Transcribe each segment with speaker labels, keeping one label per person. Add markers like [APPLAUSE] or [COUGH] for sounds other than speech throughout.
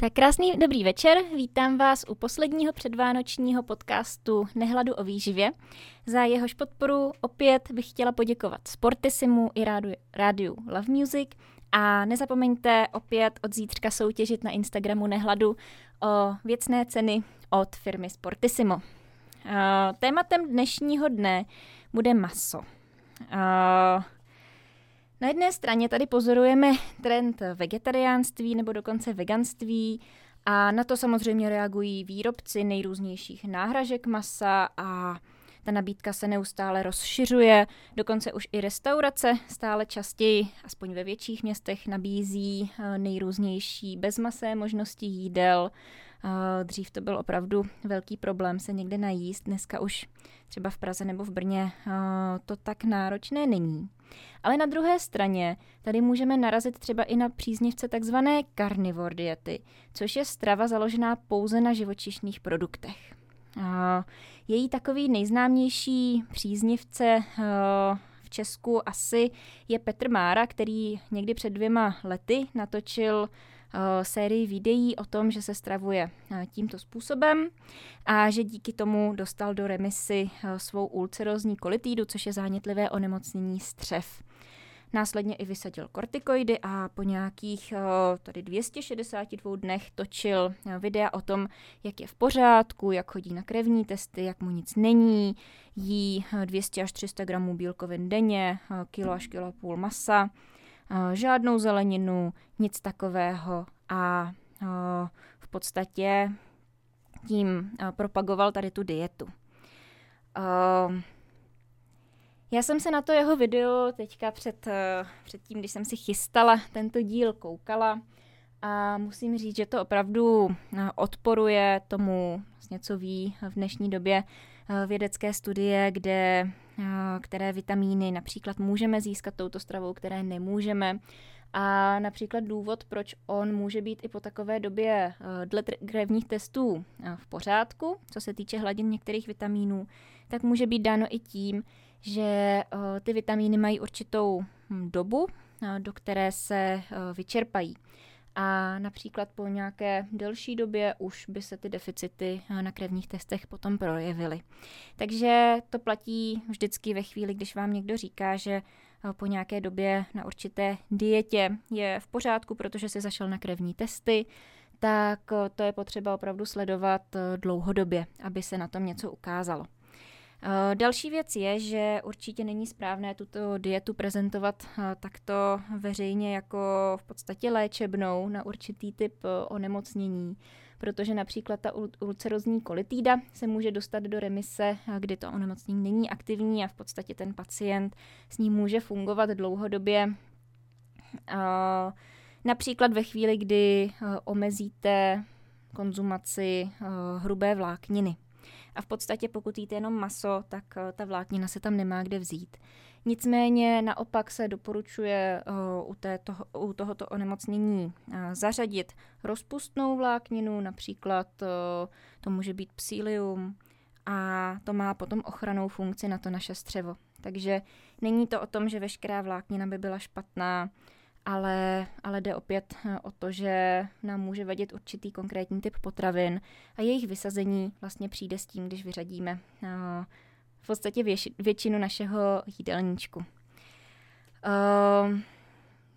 Speaker 1: Tak krásný dobrý večer, vítám vás u posledního předvánočního podcastu Nehladu o výživě. Za jehož podporu opět bych chtěla poděkovat Sportisimu i rádiu, rádiu Love Music a nezapomeňte opět od zítřka soutěžit na Instagramu Nehladu o věcné ceny od firmy Sportissimo. Tématem dnešního dne bude maso. Na jedné straně tady pozorujeme trend vegetariánství nebo dokonce veganství a na to samozřejmě reagují výrobci nejrůznějších náhražek masa a ta nabídka se neustále rozšiřuje, dokonce už i restaurace stále častěji, aspoň ve větších městech, nabízí eh, nejrůznější bezmasé možnosti jídel. Eh, dřív to byl opravdu velký problém se někde najíst, dneska už třeba v Praze nebo v Brně eh, to tak náročné není. Ale na druhé straně tady můžeme narazit třeba i na příznivce takzvané carnivore diety, což je strava založená pouze na živočišných produktech. Její takový nejznámější příznivce eh, v Česku asi je Petr Mára, který někdy před dvěma lety natočil eh, sérii videí o tom, že se stravuje eh, tímto způsobem a že díky tomu dostal do remisy svou ulcerozní kolitídu, což je zánětlivé onemocnění střev. Následně i vysadil kortikoidy a po nějakých eh, tady 262 dnech točil eh, videa o tom, jak je v pořádku, jak chodí na krevní testy, jak mu nic není, jí 200 eh, až 300 gramů bílkovin denně, kilo až kilo půl masa, žádnou zeleninu, nic takového a v podstatě tím propagoval tady tu dietu. Já jsem se na to jeho video teďka před, eh, před tím, když jsem si chystala tento díl, koukala a musím říct, že to opravdu eh, odporuje tomu, vlastně co ví v dnešní době eh, vědecké studie, kde, které vitamíny například můžeme získat touto stravou, které nemůžeme. A například důvod, proč on může být i po takové době dle krevních testů v pořádku, co se týče hladin některých vitamínů, tak může být dáno i tím, že ty vitamíny mají určitou hm, dobu, do které se vyčerpají. A například po nějaké delší době už by se ty deficity na krevních testech potom projevily. Takže to platí vždycky ve chvíli, když vám někdo říká, že po nějaké době na určité dietě je v pořádku, protože si zašel na krevní testy, tak to je potřeba opravdu sledovat dlouhodobě, aby se na tom něco ukázalo. Eh, další věc je, že určitě není správné tuto dietu prezentovat eh, takto veřejně jako v podstatě léčebnou na určitý typ eh, onemocnění, protože například ta ulcerozní kolitída se může dostat do remise, kdy to onemocnění není aktivní a v podstatě ten pacient s ním může fungovat dlouhodobě. Například ve chvíli, kdy omezíte konzumaci hrubé vlákniny. A v podstatě pokud jíte jenom maso, tak eh, ta vláknina se tam nemá kde vzít. Nicméně naopak se doporučuje uh, u, této, u tohoto onemocnění uh, zařadit rozpustnou vlákninu, například to může být psílium a to má potom ochranou funkci na to naše střevo. Takže není to o tom, že veškerá vláknina by byla špatná, ale, ale jde opět eh, o to, že nám může vadit určitý konkrétní typ potravin a jejich vysazení vlastně přijde s tím, když vyřadíme eh, v podstatě věš, většinu našeho jídelníčku. Uh,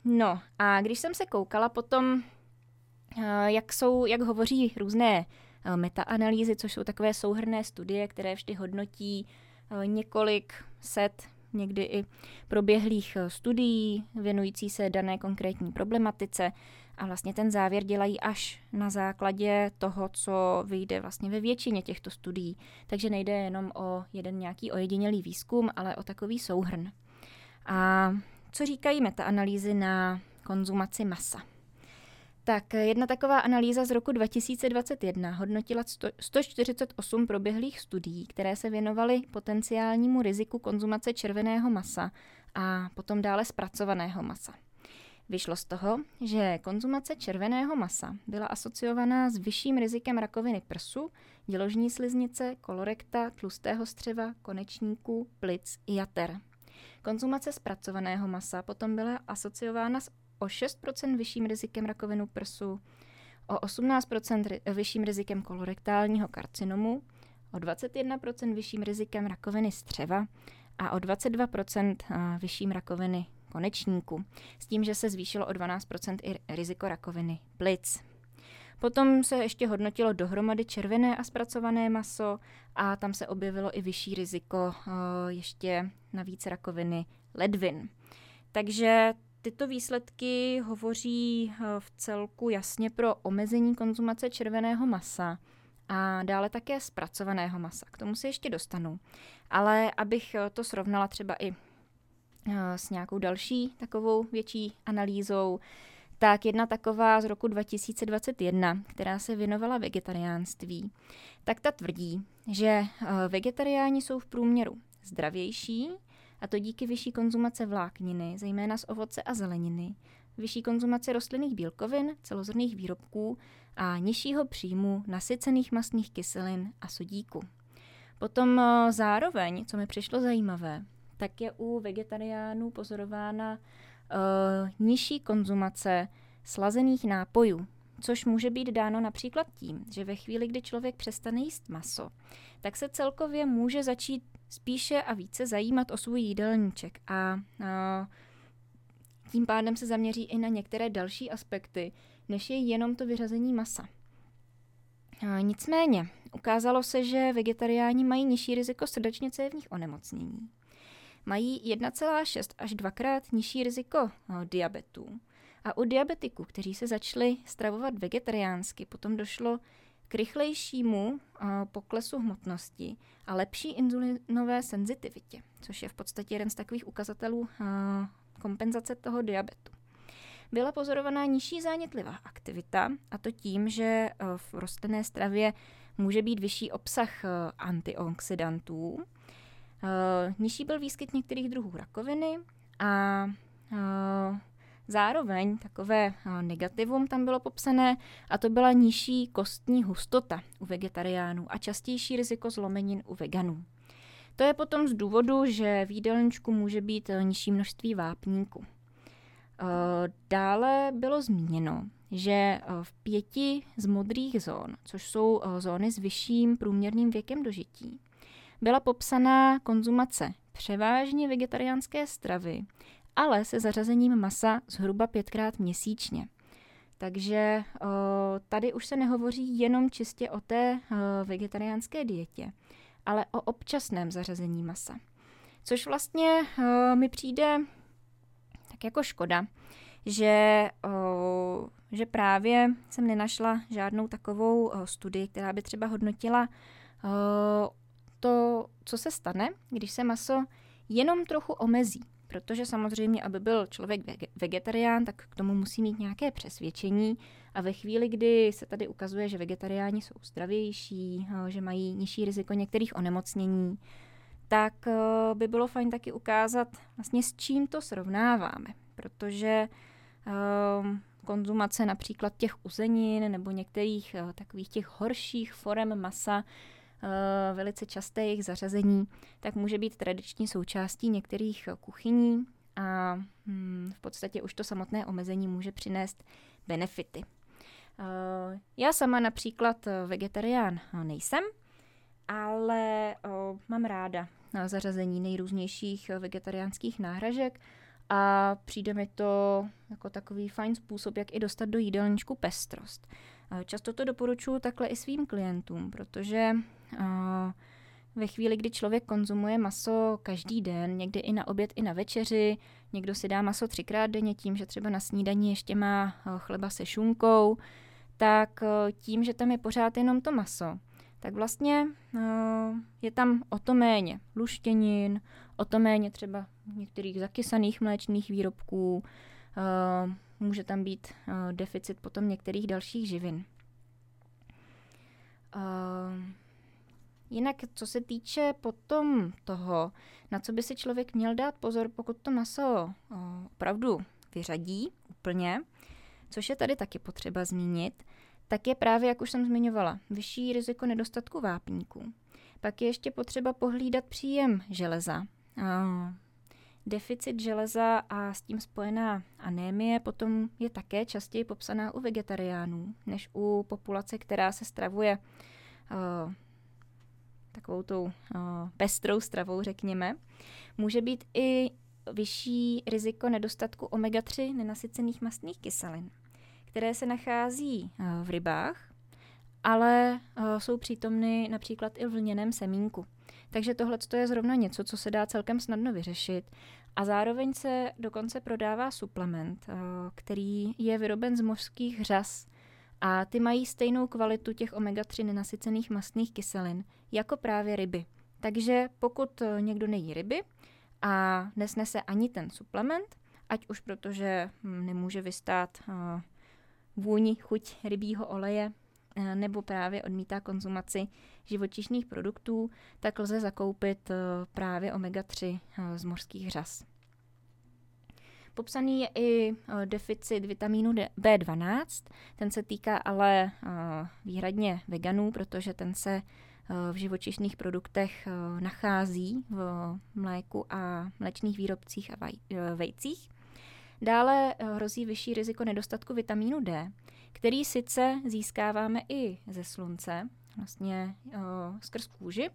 Speaker 1: no a když jsem se koukala potom, jak, jsou, jak hovoří různé metaanalýzy, což jsou takové souhrné studie, které vždy hodnotí několik set někdy i proběhlých eh, studií věnující se dané konkrétní problematice a vlastně ten závěr dělají až na základě toho, co vyjde vlastně ve většině těchto studií. Takže nejde jenom o jeden nějaký ojedinělý výzkum, ale o takový souhrn. A co říkají metaanalýzy na konzumaci masa? Tak jedna taková analýza z roku 2021 hodnotila 148 proběhlých studií, které se věnovaly potenciálnímu riziku konzumace červeného masa a potom dále zpracovaného masa. Vyšlo z toho, že konzumace červeného masa byla asociovaná s vyšším rizikem rakoviny prsu, děložní sliznice, kolorekta, tlustého střeva, konečníků, plic i jater. Konzumace zpracovaného masa potom byla asociována s o 6% vyšším rizikem rakovinu prsu, o 18% vyšším rizikem kolorektálního karcinomu, o 21% vyšším rizikem rakoviny střeva a o 22% vyšším rakoviny konečníku, s tím, že se zvýšilo o 12% i riziko rakoviny plic. Potom se ještě hodnotilo dohromady červené a zpracované maso a tam se objevilo i vyšší riziko ještě navíc rakoviny ledvin. Takže tyto výsledky hovoří v celku jasně pro omezení konzumace červeného masa a dále také zpracovaného masa. K tomu se ještě dostanu. Ale abych to srovnala třeba i s nějakou další takovou větší analýzou, tak jedna taková z roku 2021, která se věnovala vegetariánství, tak ta tvrdí, že eh, vegetariáni jsou v průměru zdravější, a to díky vyšší konzumace vlákniny, zejména z ovoce a zeleniny, vyšší konzumace rostlinných bílkovin, celozrnných výrobků a nižšího příjmu nasycených mastných kyselin a sodíku. Potom eh, zároveň, co mi přišlo zajímavé, tak je u vegetariánů pozorována uh, nižší konzumace slazených nápojů, což může být dáno například tím, že ve chvíli, kdy člověk přestane jíst maso, tak se celkově může začít spíše a více zajímat o svůj jídelníček a tím pádem se zaměří i na některé další aspekty, než je jenom to vyřazení masa. Nicméně, ukázalo se, že vegetariáni mají nižší riziko srdečně cévních onemocnění mají 1,6 až dvakrát nižší riziko diabetu. A u diabetiků, kteří se začali stravovat vegetariánsky, potom došlo k rychlejšímu eh, poklesu hmotnosti a lepší inzulinové senzitivitě, což je v podstatě jeden z takových ukazatelů eh, kompenzace toho diabetu. Byla pozorovaná nižší zánětlivá aktivita, a to tím, že v rostlinné stravě může být vyšší obsah antioxidantů, nižší byl výskyt některých druhů rakoviny a zároveň takové uh, negativum tam bylo popsané a to byla nižší kostní hustota u vegetariánů a častější riziko zlomenin u veganů. To je potom z důvodu, že v jídelníčku může být nižší množství vápníku. Dále bylo zmíněno, že v pěti z modrých zón, což jsou zóny s vyšším průměrným věkem dožití, byla popsaná konzumace převážně vegetariánské stravy, ale se zařazením masa zhruba pětkrát měsíčně. Takže o, tady už se nehovoří jenom čistě o té o, vegetariánské dietě, ale o občasném zařazení masa. Což vlastně o, mi přijde tak jako škoda, že, že právě jsem nenašla žádnou takovou studii, která by třeba hodnotila to, co se stane, když se maso jenom trochu omezí. Protože samozřejmě, aby byl člověk vegetarián, tak k tomu musí mít nějaké přesvědčení. A ve chvíli, kdy se tady ukazuje, že vegetariáni jsou zdravější, eh, že mají nižší riziko některých onemocnění, tak eh, by bylo fajn taky ukázat, vlastně s čím to srovnáváme. Protože um, konzumace například těch uzenin nebo některých uh, takových těch horších forem masa Eh, velice časté jejich zařazení, tak může být tradiční součástí některých kuchyní a hm, v podstatě už to samotné omezení může přinést benefity. Eh, já sama například vegetarián nejsem, ale mám ráda zařazení nejrůznějších vegetariánských náhražek a přijde mi to jako takový fajn způsob, jak i dostat do jídelníčku pestrost. Často to doporučuji takhle i svým klientům, protože ve chvíli, kdy člověk konzumuje maso každý den, někdy i na oběd, i na večeři, někdo si dá maso třikrát denně tím, že třeba na snídaní ještě má chleba se šunkou, tak tím, že tam je pořád jenom to maso, tak vlastně je tam o to méně luštěnin, o to méně třeba některých zakysaných mléčných výrobků, může tam být deficit potom některých dalších živin. Jinak, co se týče potom toho, na co by si člověk měl dát pozor, pokud to maso opravdu vyřadí úplně, což je tady taky potřeba zmínit, tak je právě, jak už jsem zmiňovala, vyšší riziko nedostatku vápníků. Pak je ještě potřeba pohlídat příjem železa. Deficit železa a s tím spojená anémie potom je také častěji popsaná u vegetariánů, než u populace, která se stravuje takovou tou uh, pestrou stravou, řekněme. Může být i vyšší riziko nedostatku omega-3 nenasycených mastných kyselin, které se nachází uh, v rybách, ale uh, jsou přítomny například i v lněném semínku. Takže tohle je zrovna něco, co se dá celkem snadno vyřešit. A zároveň se dokonce prodává suplement, který je vyroben z mořských řas. A ty mají stejnou kvalitu těch omega-3 nenasycených mastných kyselin jako právě ryby. Takže pokud někdo nejí ryby a nesnese ani ten suplement, ať už protože hm, nemůže vystát uh, vůni, chuť rybího oleje, Eh, nebo právě odmítá konzumaci živočišných produktů, tak lze zakoupit eh, právě omega-3 eh, z mořských řas. Popsaný je i deficit vitamínu B12, ten se týká ale výhradně veganů, protože ten se v živočišných produktech nachází v mléku a mléčných výrobcích a vejcích. Dále hrozí vyšší riziko nedostatku vitamínu D, který sice získáváme i ze slunce, vlastně skrz kůži,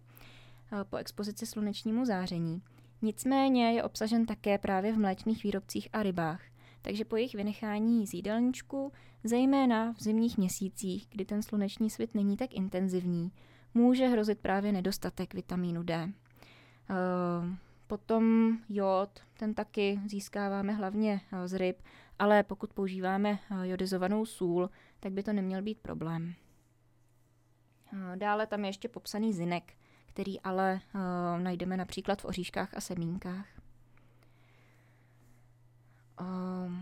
Speaker 1: po expozici slunečnímu záření. Nicméně je obsažen také právě v mléčných výrobcích a rybách, takže po jejich vynechání z jídelníčku, zejména v zimních měsících, kdy ten sluneční svit není tak intenzivní, může hrozit právě nedostatek vitamínu D. Uh, potom jod, ten taky získáváme hlavně z ryb ale pokud používáme eh, jodizovanou sůl, tak by to neměl být problém. Eh, dále tam je ještě popsaný zinek, který ale uh, najdeme například v oříškách a semínkách. Uh,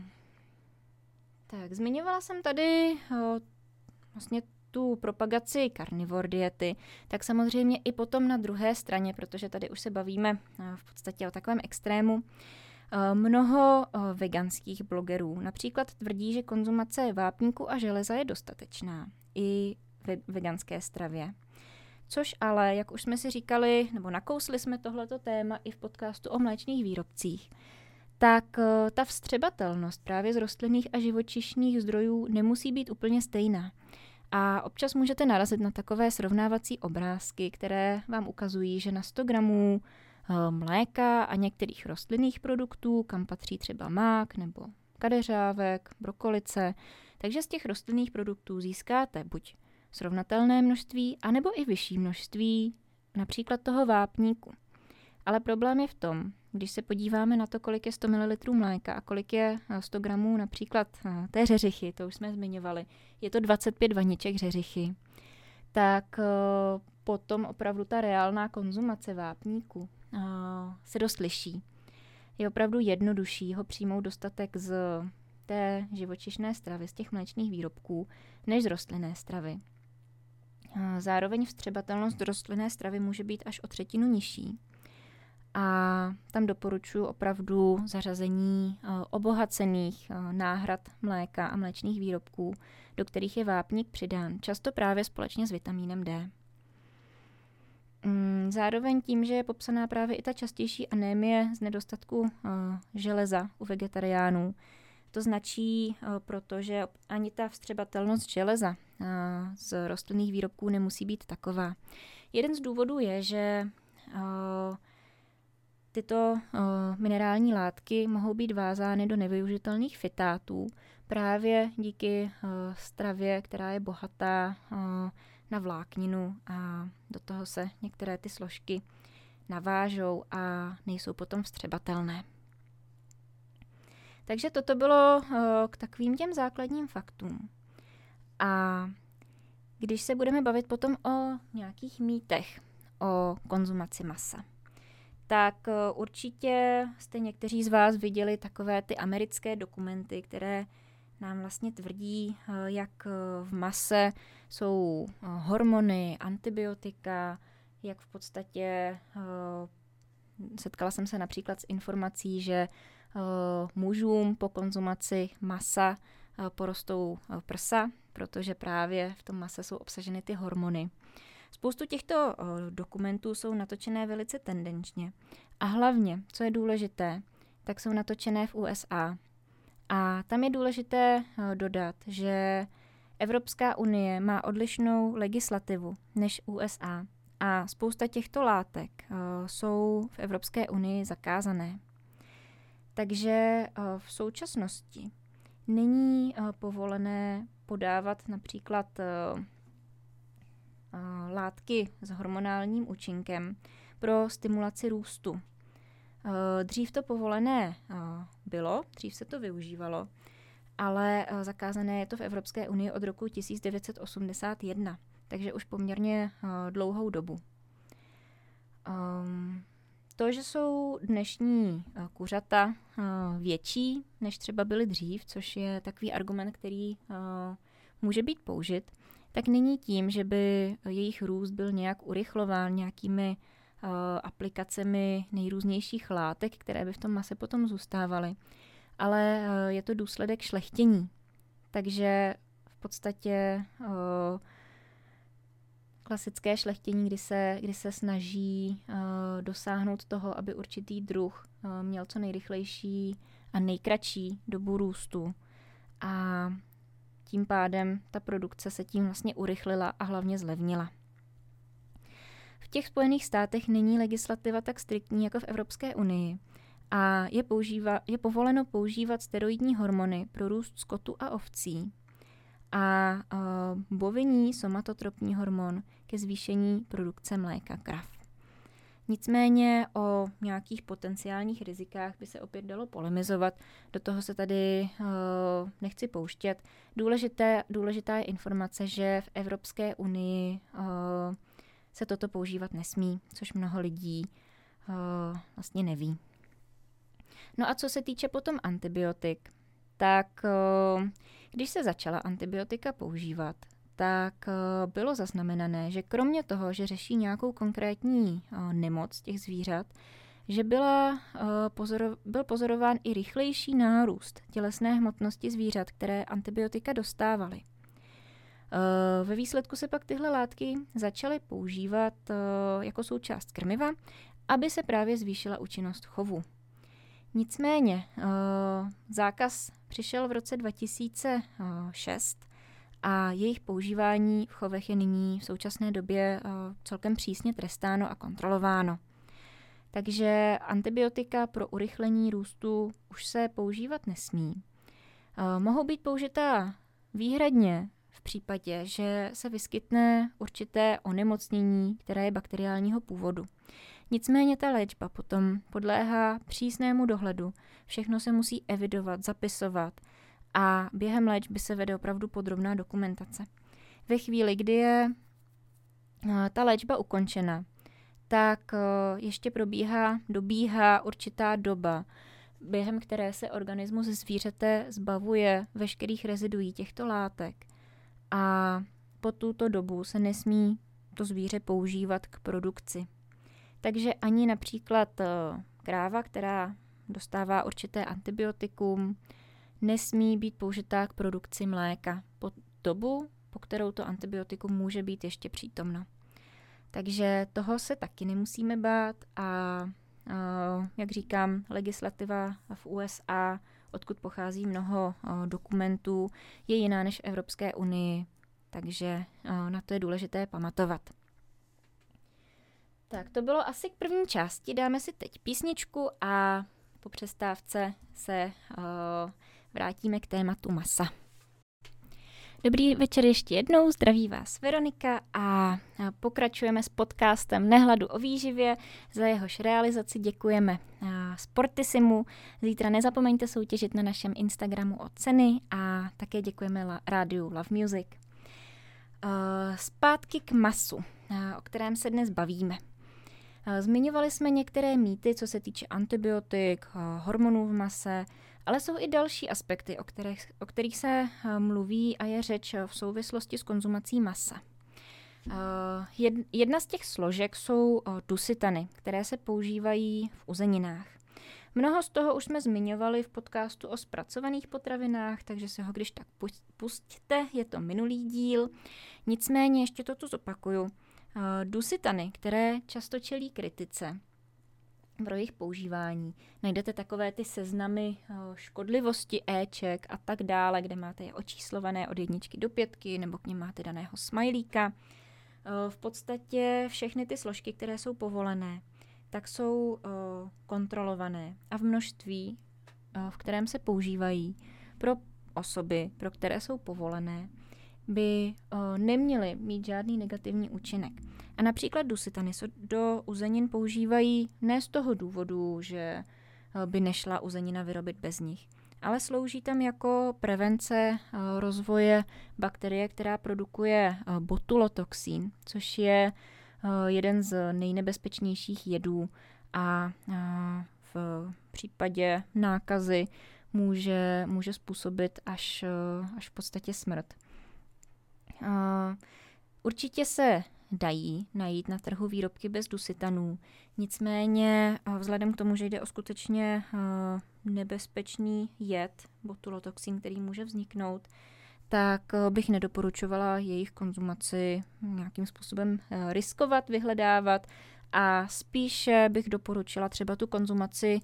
Speaker 1: tak, zmiňovala jsem tady uh, vlastně tu propagaci karnivor diety, tak samozřejmě i potom na druhé straně, protože tady už se bavíme uh, v podstatě o takovém extrému, mnoho veganských blogerů například tvrdí, že konzumace vápníku a železa je dostatečná i ve veganské stravě. Což ale, jak už jsme si říkali, nebo nakousli jsme tohleto téma i v podcastu o mléčných výrobcích, tak eh, ta vstřebatelnost právě z rostlinných a živočišných zdrojů nemusí být úplně stejná. A občas můžete narazit na takové srovnávací obrázky, které vám ukazují, že na 100 gramů Eh, mléka a některých rostlinných produktů, kam patří třeba mák nebo kadeřávek, brokolice. Takže z těch rostlinných produktů získáte buď srovnatelné množství, anebo i vyšší množství, například toho vápníku. Ale problém je v tom, když se podíváme na to, kolik je 100 ml mléka a kolik je 100 eh, gramů například eh, té řeřichy, to už jsme zmiňovali, je to 25 vaniček řeřichy, tak potom opravdu ta reálná konzumace vápníku se dost liší. Je opravdu jednodušší ho přijmout dostatek z té živočišné stravy, z těch mléčných výrobků, než z rostlinné stravy. Zároveň vstřebatelnost rostlinné stravy může být až o třetinu nižší. A tam doporučuji opravdu zařazení obohacených náhrad mléka a mléčných výrobků, do kterých je vápník přidán, často právě společně s vitamínem D. Mm, zároveň tím, že je popsaná právě i ta častější anémie z nedostatku uh, železa u vegetariánů, to značí, protože ani ta vstřebatelnost železa z rostlinných výrobků nemusí být taková. Jeden z důvodů je, že uh, tyto uh, minerální látky mohou být vázány do nevyužitelných fitátů právě díky uh, stravě, která je bohatá na vlákninu a do toho se některé ty složky navážou a nejsou potom vstřebatelné. Takže toto bylo k takovým těm základním faktům. A když se budeme bavit potom o nějakých mýtech o konzumaci masa, tak uh, určitě jste někteří z vás viděli takové ty americké dokumenty, které nám vlastně tvrdí, eh, jak eh, v mase jsou hormony, antibiotika, jak v podstatě setkala jsem se například s informací, že mužům po konzumaci masa porostou prsa, protože právě v tom mase jsou obsaženy ty hormony. Spoustu těchto dokumentů jsou natočené velice tendenčně. A hlavně, co je důležité, tak jsou natočené v USA. A tam je důležité dodat, že Evropská unie má odlišnou legislativu než USA a spousta těchto látek uh, jsou v Evropské unii zakázané. Takže v současnosti není povolené podávat například uh, uh, látky s hormonálním účinkem pro stimulaci růstu. Uh, dřív to povolené bylo, dřív se to využívalo, ale zakázané je to v Evropské unii od roku 1981 takže už poměrně uh, dlouhou dobu. Um, to, že jsou dnešní uh, kuřata uh, větší, než třeba byly dřív, což je takový argument, který uh, může být použit, tak není tím, že by jejich růst byl nějak urychlován nějakými aplikacemi nejrůznějších látek, které by v tom mase potom zůstávaly, ale je to důsledek šlechtění. Takže v podstatě klasické šlechtění, kdy se, kdy se snaží uh, dosáhnout toho, aby určitý druh uh, měl co nejrychlejší a nejkratší dobu růstu. A tím pádem ta produkce se tím vlastně urychlila a hlavně zlevnila. V těch Spojených státech není legislativa tak striktní jako v Evropské unii a je, používa, je povoleno používat steroidní hormony pro růst skotu a ovcí, a uh, boviní somatotropní hormon ke zvýšení produkce mléka krav. Nicméně o nějakých potenciálních rizikách by se opět dalo polemizovat, do toho se tady uh, nechci pouštět. Důležité, důležitá je informace, že v Evropské unii uh, se toto používat nesmí, což mnoho lidí uh, vlastně neví. No a co se týče potom antibiotik, tak uh, když se začala antibiotika používat, tak eh, bylo zaznamenané, že kromě toho, že řeší nějakou konkrétní eh, nemoc těch zvířat, že byla, eh, byl pozorován i rychlejší nárůst tělesné hmotnosti zvířat, které antibiotika dostávaly. Ve výsledku se pak tyhle látky začaly používat jako součást krmiva, aby se právě zvýšila účinnost chovu. Nicméně zákaz přišel v roce 2006 a jejich používání v chovech je nyní v současné době eh, celkem přísně trestáno a kontrolováno. Takže antibiotika pro urychlení růstu už se používat nesmí. Eh, mohou být použitá výhradně v případě, že se vyskytne určité onemocnění, které je bakteriálního původu. Nicméně ta léčba potom podléhá přísnému dohledu. Všechno se musí evidovat, zapisovat a během léčby se vede opravdu podrobná dokumentace. Ve chvíli, kdy je eh, ta léčba ukončena, tak eh, ještě probíhá, dobíhá určitá doba, během které se organismus zvířete zbavuje veškerých reziduí těchto látek. A po tuto dobu se nesmí to zvíře používat k produkci. Takže ani například eh, kráva, která dostává určité antibiotikum, nesmí být použitá k produkci mléka po dobu, po kterou to antibiotikum může být ještě přítomno. Takže toho se taky nemusíme bát a uh, jak říkám, legislativa v USA, odkud pochází mnoho uh, dokumentů, je jiná než v Evropské unii, takže uh, na to je důležité pamatovat. Tak to bylo asi k první části. Dáme si teď písničku a po přestávce se uh, vrátíme k tématu masa. Dobrý večer ještě jednou, zdraví vás Veronika a pokračujeme s podcastem Nehladu o výživě. Za jehož realizaci děkujeme Sportisimu. Zítra nezapomeňte soutěžit na našem Instagramu o ceny a také děkujeme rádiu Love Music. Zpátky k masu, o kterém se dnes bavíme. Zmiňovali jsme některé mýty, co se týče antibiotik, hormonů v mase, ale jsou i další aspekty, o kterých, o kterých se mluví a je řeč v souvislosti s konzumací masa. Jedna z těch složek jsou dusitany, které se používají v uzeninách. Mnoho z toho už jsme zmiňovali v podcastu o zpracovaných potravinách, takže se ho když tak pustíte, je to minulý díl. Nicméně ještě to tu zopakuju. Dusitany, které často čelí kritice, pro jejich používání. Najdete takové ty seznamy škodlivosti éček a tak dále, kde máte je očíslované od jedničky do pětky, nebo k ním máte daného smajlíka. V podstatě všechny ty složky, které jsou povolené, tak jsou kontrolované a v množství, v kterém se používají pro osoby, pro které jsou povolené, by neměly mít žádný negativní účinek. A například dusitany se do uzenin používají ne z toho důvodu, že eh, by nešla uzenina vyrobit bez nich, ale slouží tam jako prevence eh, rozvoje bakterie, která produkuje eh, botulotoxín, což je jeden z nejnebezpečnějších jedů a v případě nákazy může, může způsobit až, až v podstatě smrt. Určitě se dají najít na trhu výrobky bez dusitanů. Nicméně vzhledem k tomu, že jde o skutečně nebezpečný jed, botulotoxin, který může vzniknout, tak bych nedoporučovala jejich konzumaci nějakým způsobem riskovat, vyhledávat a spíše bych doporučila třeba tu konzumaci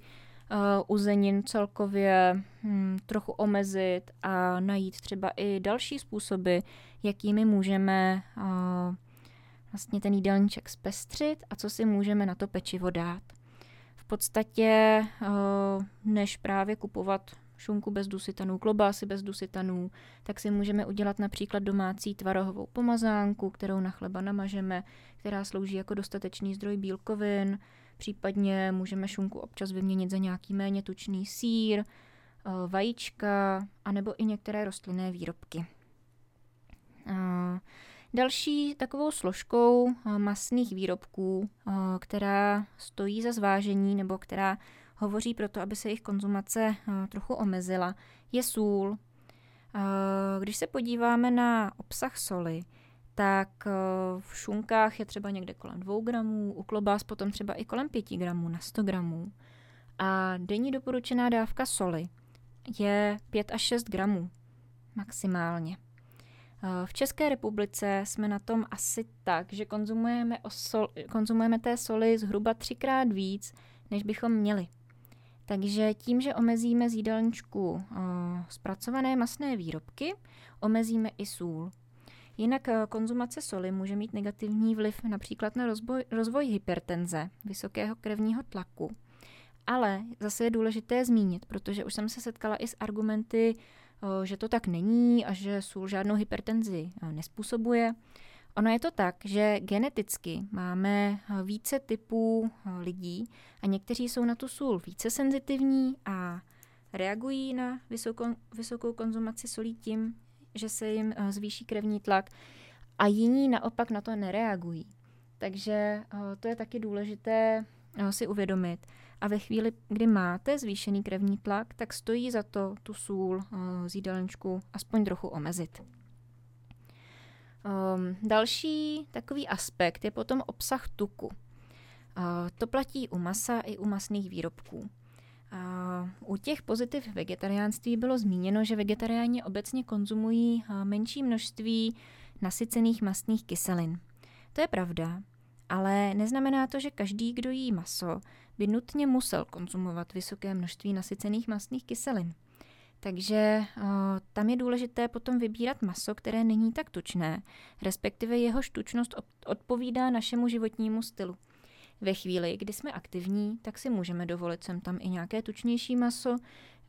Speaker 1: uzenin celkově hm, trochu omezit a najít třeba i další způsoby, jakými můžeme vlastně ten jídelníček zpestřit a co si můžeme na to pečivo dát. V podstatě, eh, než právě kupovat šunku bez dusitanů, klobásy bez dusitanů, tak si můžeme udělat například domácí tvarohovou pomazánku, kterou na chleba namažeme, která slouží jako dostatečný zdroj bílkovin, případně můžeme šunku občas vyměnit za nějaký méně tučný sír, eh, vajíčka, anebo i některé rostlinné výrobky. Další takovou složkou eh, masných výrobků, eh, která stojí za zvážení nebo která hovoří pro to, aby se jejich konzumace eh, trochu omezila, je sůl. Když se podíváme na obsah soli, tak v šunkách je třeba někde kolem 2 gramů, u klobás potom třeba i kolem 5 gramů na 100 gramů. A denní doporučená dávka soli je 5 až 6 gramů maximálně. Eh, v České republice jsme na tom asi tak, že konzumujeme, sol, konzumujeme té soli zhruba třikrát víc, než bychom měli. Takže tím, že omezíme z jídelníčku uh, zpracované masné výrobky, omezíme i sůl. Jinak uh, konzumace soli může mít negativní vliv například na rozboj, rozvoj hypertenze, vysokého krevního tlaku. Ale zase je důležité zmínit, protože už jsem se setkala i s argumenty že to tak není a že sůl žádnou hypertenzi nespůsobuje. Ono je to tak, že geneticky máme více typů lidí a někteří jsou na tu sůl více senzitivní a reagují na vysokou, vysokou konzumaci solí tím, že se jim zvýší krevní tlak a jiní naopak na to nereagují. Takže to je taky důležité si uvědomit. A ve chvíli, kdy máte zvýšený krevní tlak, tak stojí za to tu sůl eh, z jídelníčku aspoň trochu omezit. Um, další takový aspekt je potom obsah tuku. Uh, to platí u masa i u masných výrobků. Uh, u těch pozitiv vegetariánství bylo zmíněno, že vegetariáni obecně konzumují menší množství nasycených mastných kyselin. To je pravda, ale neznamená to, že každý, kdo jí maso, by nutně musel konzumovat vysoké množství nasycených mastných kyselin. Takže o, tam je důležité potom vybírat maso, které není tak tučné, respektive jeho tučnost odpovídá našemu životnímu stylu. Ve chvíli, kdy jsme aktivní, tak si můžeme dovolit sem tam i nějaké tučnější maso.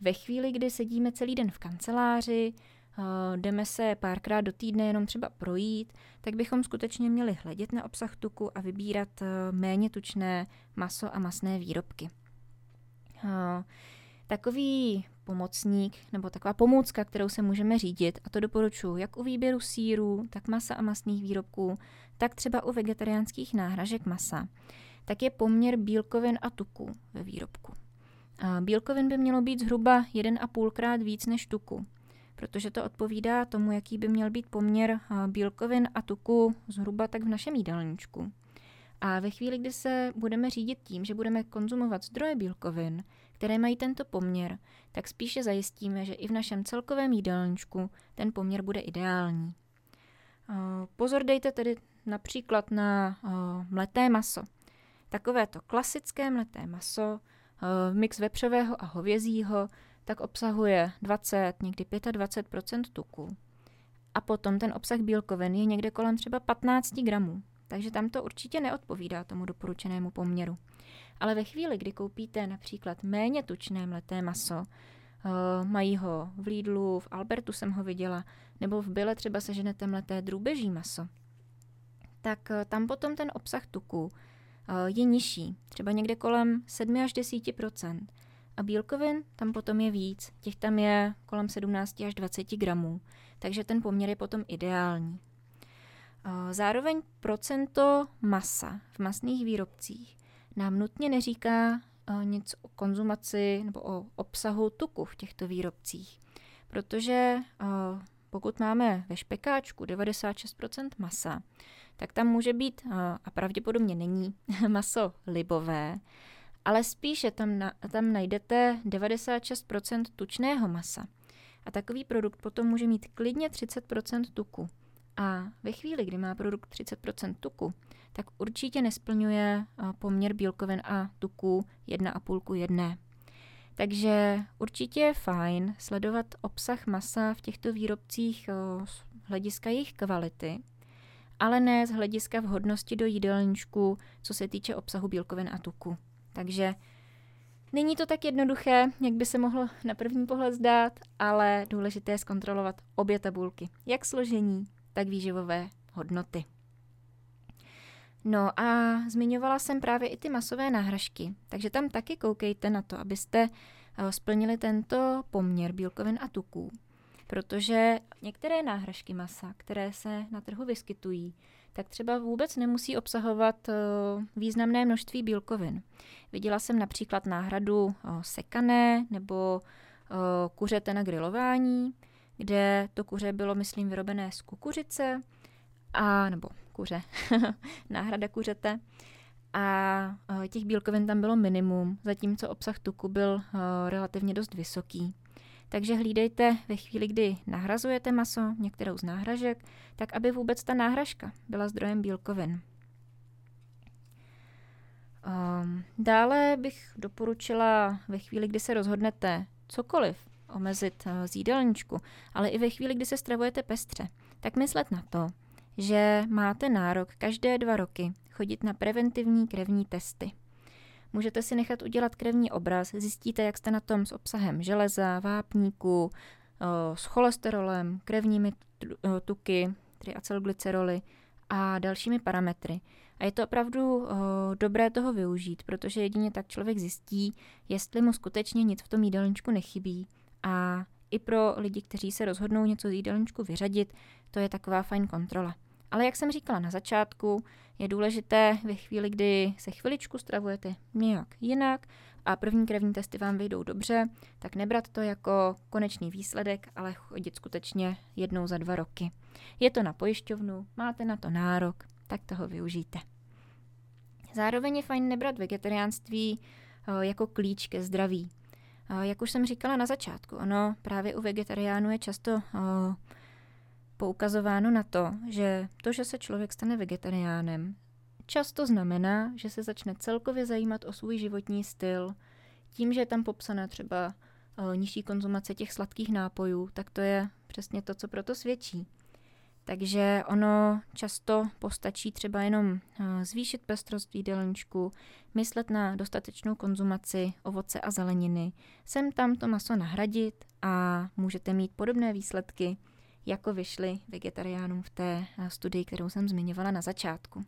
Speaker 1: Ve chvíli, kdy sedíme celý den v kanceláři, Eh, jdeme se párkrát do týdne jenom třeba projít, tak bychom skutečně měli hledět na obsah tuku a vybírat eh, méně tučné maso a masné výrobky. Eh, takový pomocník nebo taková pomůcka, kterou se můžeme řídit, a to doporučuji jak u výběru sírů, tak masa a masných výrobků, tak třeba u vegetariánských náhražek masa, tak je poměr bílkovin a tuku ve výrobku. Bílkovin by mělo být zhruba 1,5 krát víc než tuku protože to odpovídá tomu, jaký by měl být poměr eh, bílkovin a tuku zhruba tak v našem jídelníčku. A ve chvíli, kdy se budeme řídit tím, že budeme konzumovat zdroje bílkovin, které mají tento poměr, tak spíše zajistíme, že i v našem celkovém jídelníčku ten poměr bude ideální. Eh, pozor dejte tedy například na eh, mleté maso. takové to klasické mleté maso, mix vepřového a hovězího, tak obsahuje 20, někdy 25% tuku. A potom ten obsah bílkovin je někde kolem třeba 15 gramů. Takže tam to určitě neodpovídá tomu doporučenému poměru. Ale ve chvíli, kdy koupíte například méně tučné mleté maso, uh, mají ho v Lidlu, v Albertu jsem ho viděla, nebo v Byle třeba seženete mleté drůbeží maso, tak uh, tam potom ten obsah tuku uh, je nižší, třeba někde kolem 7 až 10 a bílkovin tam potom je víc, těch tam je kolem 17 až 20 gramů, takže ten poměr je potom ideální. Zároveň procento masa v masných výrobcích nám nutně neříká nic o konzumaci nebo o obsahu tuku v těchto výrobcích, protože pokud máme ve špekáčku 96% masa, tak tam může být, a pravděpodobně není, [LAUGHS] maso libové, ale spíše tam, na, tam najdete 96% tučného masa. A takový produkt potom může mít klidně 30% tuku. A ve chvíli, kdy má produkt 30% tuku, tak určitě nesplňuje poměr bílkovin a tuku 1,5 ku 1. Takže určitě je fajn sledovat obsah masa v těchto výrobcích z hlediska jejich kvality, ale ne z hlediska vhodnosti do jídelníčku, co se týče obsahu bílkovin a tuku. Takže není to tak jednoduché, jak by se mohlo na první pohled zdát, ale důležité je zkontrolovat obě tabulky, jak složení, tak výživové hodnoty. No a zmiňovala jsem právě i ty masové náhražky, takže tam taky koukejte na to, abyste eh, splnili tento poměr bílkovin a tuků. Protože některé náhražky masa, které se na trhu vyskytují, tak třeba vůbec nemusí obsahovat eh, významné množství bílkovin. Viděla jsem například náhradu eh, sekané nebo kuřete na grilování, kde to kuře bylo, myslím, vyrobené z kukuřice, a, nebo kuře, [LAUGHS] náhrada kuřete. A těch bílkovin tam bylo minimum, zatímco obsah tuku byl relativně dost vysoký. Takže hlídejte ve chvíli, kdy nahrazujete maso, některou z náhražek, tak aby vůbec ta náhražka byla zdrojem bílkovin. Um, dále bych doporučila ve chvíli, kdy se rozhodnete cokoliv omezit uh, z jídelníčku, ale i ve chvíli, kdy se stravujete pestře, tak myslet na to, že máte nárok každé dva roky chodit na preventivní krevní testy. Můžete si nechat udělat krevní obraz, zjistíte, jak jste na tom s obsahem železa, vápníku, s cholesterolem, krevními tuky, tedy acylglyceroly a dalšími parametry. A je to opravdu dobré toho využít, protože jedině tak člověk zjistí, jestli mu skutečně nic v tom jídelníčku nechybí. A i pro lidi, kteří se rozhodnou něco z jídelníčku vyřadit, to je taková fajn kontrola. Ale jak jsem říkala na začátku, je důležité ve chvíli, kdy se chviličku stravujete nějak jinak a první krevní testy vám vyjdou dobře, tak nebrat to jako konečný výsledek, ale chodit skutečně jednou za dva roky. Je to na pojišťovnu, máte na to nárok, tak toho využijte. Zároveň je fajn nebrat vegetariánství eh, jako klíč ke zdraví. Eh, jak už jsem říkala na začátku, ono právě u vegetariánů je často eh, poukazováno na to, že to, že se člověk stane vegetariánem, často znamená, že se začne celkově zajímat o svůj životní styl. Tím, že je tam popsaná třeba uh, nižší konzumace těch sladkých nápojů, tak to je přesně to, co proto svědčí. Takže ono často postačí třeba jenom uh, zvýšit pestrost jídelníčku, myslet na dostatečnou konzumaci ovoce a zeleniny, sem tam to maso nahradit a můžete mít podobné výsledky, jako vyšly vegetariánům v té eh, studii, kterou jsem zmiňovala na začátku.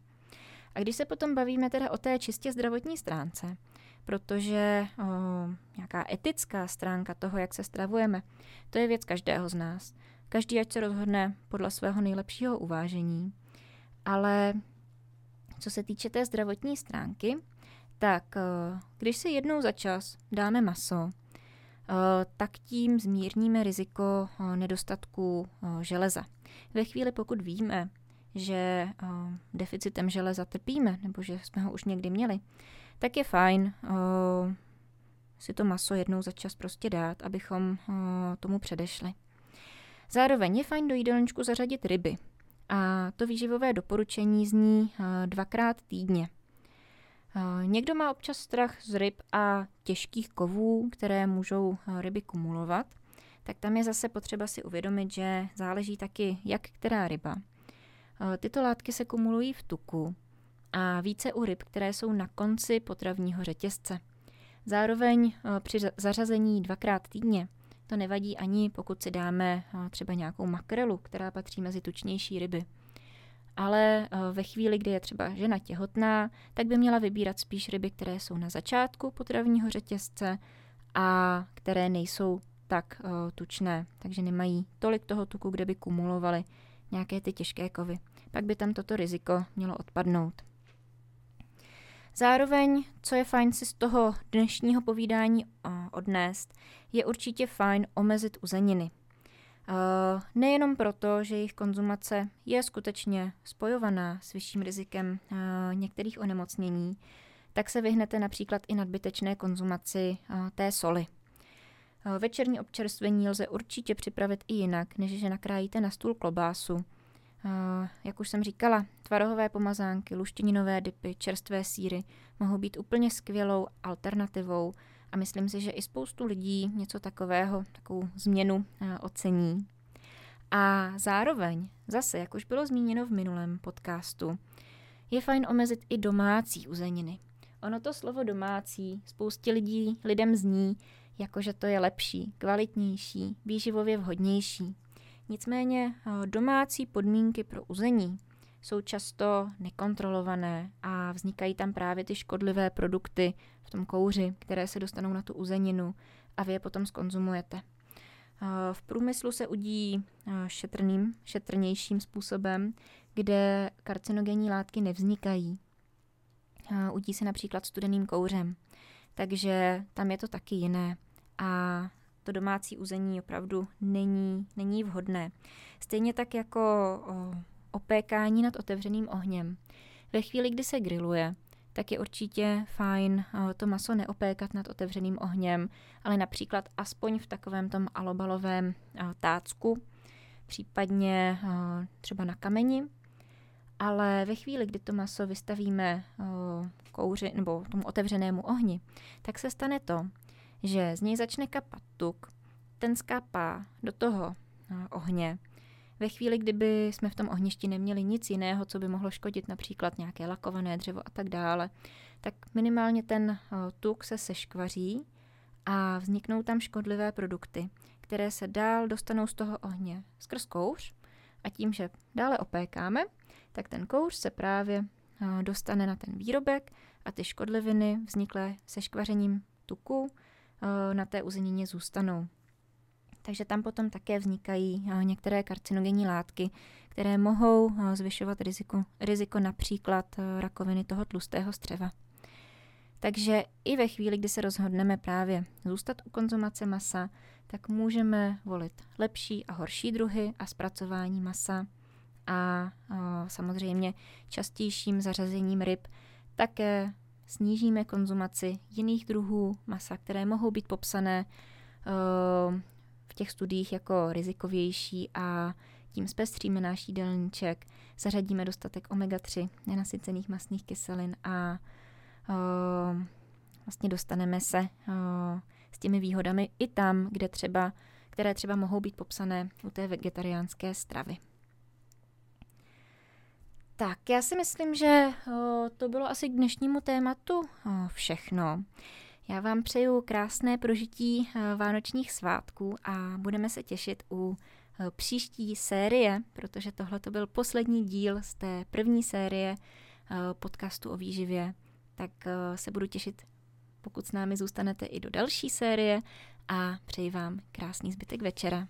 Speaker 1: A když se potom bavíme teda o té čistě zdravotní stránce, protože o, nějaká etická stránka toho, jak se stravujeme, to je věc každého z nás. Každý ať se rozhodne podle svého nejlepšího uvážení. Ale co se týče té zdravotní stránky, tak když si jednou za čas dáme maso, Eh, tak tím zmírníme riziko eh, nedostatku eh, železa. Ve chvíli, pokud víme, že deficitem železa trpíme, nebo že jsme ho už někdy měli, tak je fajn si to maso jednou za čas prostě dát, abychom tomu předešli. Zároveň je fajn do jídelníčku zařadit ryby. A to výživové doporučení zní dvakrát týdně. Někdo má občas strach z ryb a těžkých kovů, které můžou ryby kumulovat, tak tam je zase potřeba si uvědomit, že záleží taky, jak která ryba. Tyto látky se kumulují v tuku a více u ryb, které jsou na konci potravního řetězce. Zároveň při zařazení dvakrát týdně to nevadí ani pokud si dáme třeba nějakou makrelu, která patří mezi tučnější ryby ale eh, ve chvíli, kdy je třeba žena těhotná, tak by měla vybírat spíš ryby, které jsou na začátku potravního řetězce a které nejsou tak uh, tučné, takže nemají tolik toho tuku, kde by kumulovaly nějaké ty těžké kovy. Pak by tam toto riziko mělo odpadnout. Zároveň, co je fajn si z toho dnešního povídání uh, odnést, je určitě fajn omezit uzeniny. Uh, nejenom proto, že jejich konzumace je skutečně spojovaná s vyšším rizikem uh, některých onemocnění, tak se vyhnete například i nadbytečné konzumaci uh, té soli. Večerní občerstvení lze určitě připravit i jinak, než že nakrájíte na stůl klobásu. Jak už jsem říkala, tvarohové pomazánky, luštěninové dipy, čerstvé síry mohou být úplně skvělou alternativou a myslím si, že i spoustu lidí něco takového, takovou změnu eh, ocení. A zároveň, zase, jak už bylo zmíněno v minulém podcastu, je fajn omezit i domácí uzeniny. Ono to slovo domácí spoustě lidí lidem zní, jako že to je lepší, kvalitnější, výživově vhodnější. Nicméně eh, domácí podmínky pro uzení jsou často nekontrolované a vznikají tam právě ty škodlivé produkty v tom kouři, které se dostanou na tu uzeninu a vy je potom skonzumujete. V průmyslu se udí šetrným, šetrnějším způsobem, kde karcinogenní látky nevznikají. Udí se například studeným kouřem, takže tam je to taky jiné a to domácí uzení opravdu není, není vhodné. Stejně tak jako opékání nad otevřeným ohněm. Ve chvíli, kdy se griluje, tak je určitě fajn eh, to maso neopékat nad otevřeným ohněm, ale například aspoň v takovém tom alobalovém eh, tácku, případně eh, třeba na kameni. Ale ve chvíli, kdy to maso vystavíme kouři nebo tomu otevřenému ohni, tak se stane to, že z něj začne kapat tuk, ten skapá do toho ohně ve chvíli, kdyby jsme v tom ohništi neměli nic jiného, co by mohlo škodit, například nějaké lakované dřevo a tak dále, tak minimálně ten eh, tuk se seškvaří a vzniknou tam škodlivé produkty, které se dál dostanou z toho ohně skrz kouř a tím, že dále opékáme, tak ten kouř se právě eh, dostane na ten výrobek a ty škodliviny vzniklé se škvařením tuku eh, na té uzenině zůstanou. Takže tam potom také vznikají eh, některé karcinogenní látky, které mohou eh, zvyšovat riziko, riziko například eh, rakoviny toho tlustého střeva. Takže i ve chvíli, kdy se rozhodneme právě zůstat u konzumace masa, tak můžeme volit lepší a horší druhy a zpracování masa a samozřejmě častějším zařazením ryb také snížíme konzumaci jiných druhů masa, které mohou být popsané v těch studiích jako rizikovější a tím zpestříme náš jídelníček, zařadíme dostatek omega-3 nenasycených masných kyselin a uh, vlastně dostaneme se uh, s těmi výhodami i tam, kde třeba, které třeba mohou být popsané u té vegetariánské stravy. Tak, já si myslím, že uh, to bylo asi k dnešnímu tématu uh, všechno. Já vám přeju krásné prožití eh, vánočních svátků a budeme se těšit u eh, příští série, protože tohle to byl poslední díl z té první série eh, podcastu o výživě, tak se budu těšit, pokud s námi zůstanete i do další série a přeji vám krásný zbytek večera.